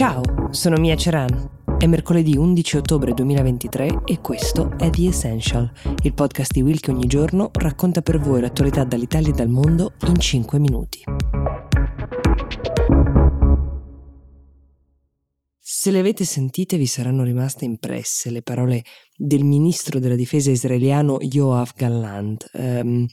Ciao, sono Mia Ceran. È mercoledì 11 ottobre 2023 e questo è The Essential, il podcast di Will che ogni giorno racconta per voi l'attualità dall'Italia e dal mondo in 5 minuti. Se le avete sentite vi saranno rimaste impresse le parole del ministro della difesa israeliano Yoav Gallant. Um,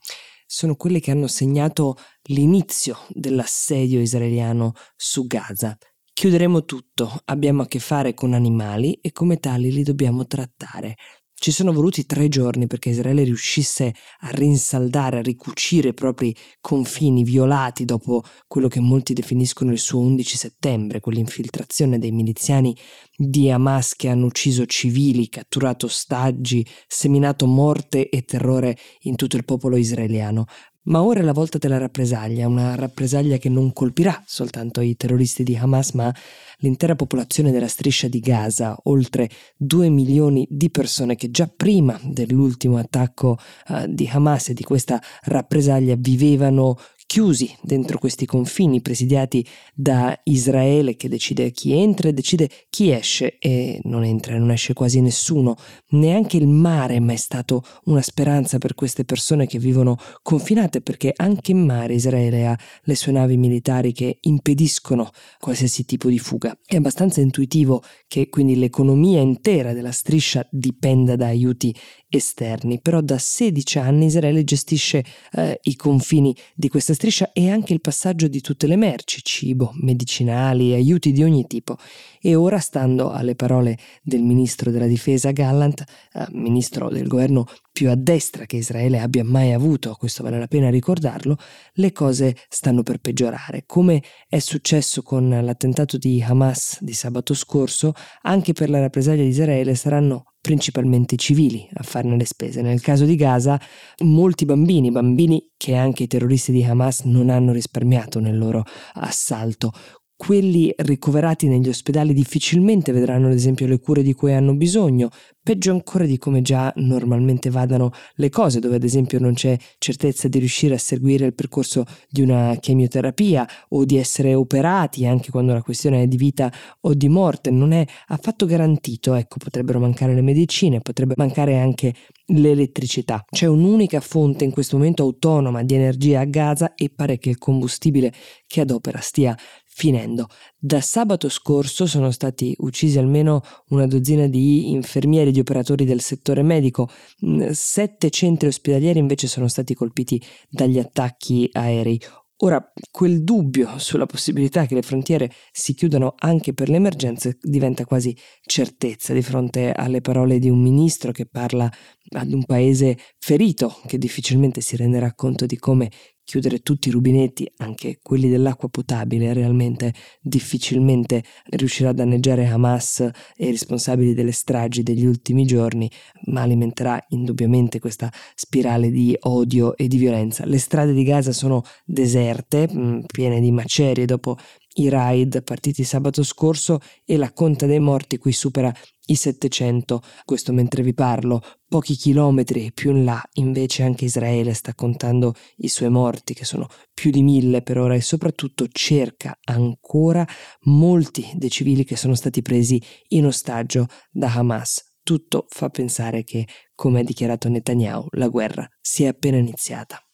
sono quelle che hanno segnato l'inizio dell'assedio israeliano su Gaza. Chiuderemo tutto, abbiamo a che fare con animali e come tali li dobbiamo trattare. Ci sono voluti tre giorni perché Israele riuscisse a rinsaldare, a ricucire i propri confini violati dopo quello che molti definiscono il suo 11 settembre, quell'infiltrazione dei miliziani di Hamas che hanno ucciso civili, catturato ostaggi, seminato morte e terrore in tutto il popolo israeliano. Ma ora è la volta della rappresaglia, una rappresaglia che non colpirà soltanto i terroristi di Hamas, ma l'intera popolazione della striscia di Gaza, oltre 2 milioni di persone che già prima dell'ultimo attacco uh, di Hamas e di questa rappresaglia vivevano chiusi dentro questi confini presidiati da Israele che decide chi entra e decide chi esce e non entra e non esce quasi nessuno. Neanche il mare è mai stato una speranza per queste persone che vivono confinate perché anche in mare Israele ha le sue navi militari che impediscono qualsiasi tipo di fuga. È abbastanza intuitivo che quindi l'economia intera della striscia dipenda da aiuti esterni, però da 16 anni Israele gestisce eh, i confini di questa striscia e anche il passaggio di tutte le merci, cibo, medicinali, aiuti di ogni tipo. E ora, stando alle parole del ministro della difesa Gallant, eh, ministro del governo più a destra che Israele abbia mai avuto, questo vale la pena ricordarlo, le cose stanno per peggiorare. Come è successo con l'attentato di Hamas di sabato scorso, anche per la rappresaglia di Israele saranno principalmente civili a farne le spese. Nel caso di Gaza, molti bambini, bambini che anche i terroristi di Hamas non hanno risparmiato nel loro assalto, quelli ricoverati negli ospedali difficilmente vedranno ad esempio le cure di cui hanno bisogno, peggio ancora di come già normalmente vadano le cose, dove ad esempio non c'è certezza di riuscire a seguire il percorso di una chemioterapia o di essere operati anche quando la questione è di vita o di morte, non è affatto garantito, ecco, potrebbero mancare le medicine, potrebbe mancare anche l'elettricità. C'è un'unica fonte in questo momento autonoma di energia a Gaza e pare che il combustibile che adopera stia finendo. Da sabato scorso sono stati uccisi almeno una dozzina di infermieri, di operatori del settore medico, mm, sette centri ospedalieri invece sono stati colpiti dagli attacchi aerei. Ora, quel dubbio sulla possibilità che le frontiere si chiudano anche per le emergenze diventa quasi certezza di fronte alle parole di un ministro che parla ad un paese ferito, che difficilmente si renderà conto di come chiudere tutti i rubinetti, anche quelli dell'acqua potabile, realmente difficilmente riuscirà a danneggiare Hamas e i responsabili delle stragi degli ultimi giorni, ma alimenterà indubbiamente questa spirale di odio e di violenza. Le strade di Gaza sono deserte, mm, piene di macerie dopo i raid partiti sabato scorso e la conta dei morti qui supera i 700, questo mentre vi parlo, pochi chilometri più in là invece anche Israele sta contando i suoi morti che sono più di mille per ora e soprattutto cerca ancora molti dei civili che sono stati presi in ostaggio da Hamas. Tutto fa pensare che, come ha dichiarato Netanyahu, la guerra sia appena iniziata.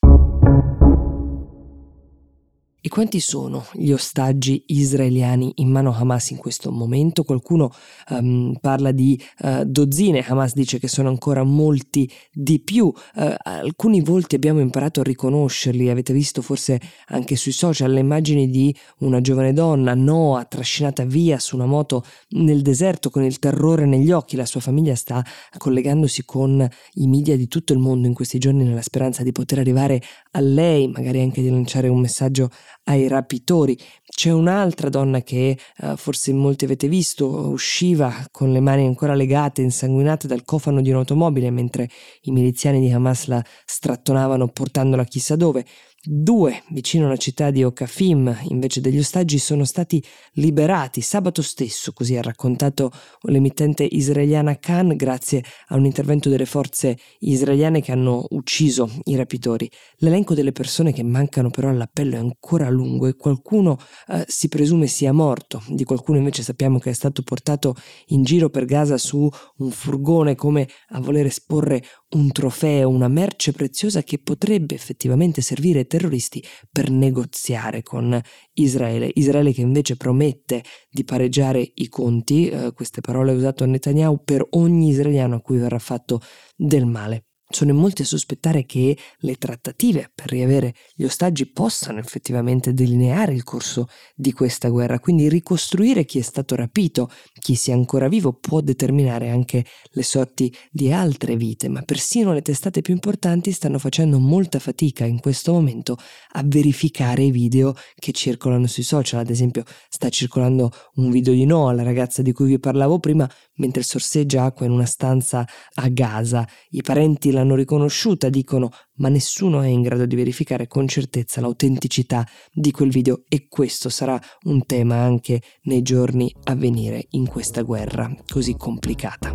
E quanti sono gli ostaggi israeliani in mano Hamas in questo momento? Qualcuno um, parla di uh, dozzine, Hamas dice che sono ancora molti di più. Uh, alcuni volti abbiamo imparato a riconoscerli, avete visto forse anche sui social le immagini di una giovane donna, Noah, trascinata via su una moto nel deserto con il terrore negli occhi. La sua famiglia sta collegandosi con i media di tutto il mondo in questi giorni nella speranza di poter arrivare a lei, magari anche di lanciare un messaggio ai rapitori. C'è un'altra donna che uh, forse molti avete visto, usciva con le mani ancora legate, insanguinate dal cofano di un'automobile mentre i miliziani di Hamas la strattonavano portandola chissà dove. Due, vicino alla città di Okafim, invece degli ostaggi, sono stati liberati sabato stesso, così ha raccontato l'emittente israeliana Khan, grazie a un intervento delle forze israeliane che hanno ucciso i rapitori. L'elenco delle persone che mancano però all'appello è ancora lungo e qualcuno eh, si presume sia morto, di qualcuno invece sappiamo che è stato portato in giro per Gaza su un furgone come a voler esporre un trofeo, una merce preziosa che potrebbe effettivamente servire ai terroristi per negoziare con Israele. Israele che invece promette di pareggiare i conti, eh, queste parole ha usato Netanyahu, per ogni israeliano a cui verrà fatto del male. Sono in molti a sospettare che le trattative per riavere gli ostaggi possano effettivamente delineare il corso di questa guerra, quindi ricostruire chi è stato rapito, chi sia ancora vivo, può determinare anche le sorti di altre vite, ma persino le testate più importanti stanno facendo molta fatica in questo momento a verificare i video che circolano sui social, ad esempio sta circolando un video di Noah, la ragazza di cui vi parlavo prima, mentre sorseggia acqua in una stanza a Gaza. I parenti l'hanno riconosciuta, dicono, ma nessuno è in grado di verificare con certezza l'autenticità di quel video e questo sarà un tema anche nei giorni a venire in questa guerra così complicata.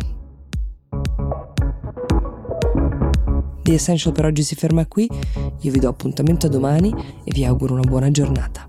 The Essential per oggi si ferma qui, io vi do appuntamento a domani e vi auguro una buona giornata.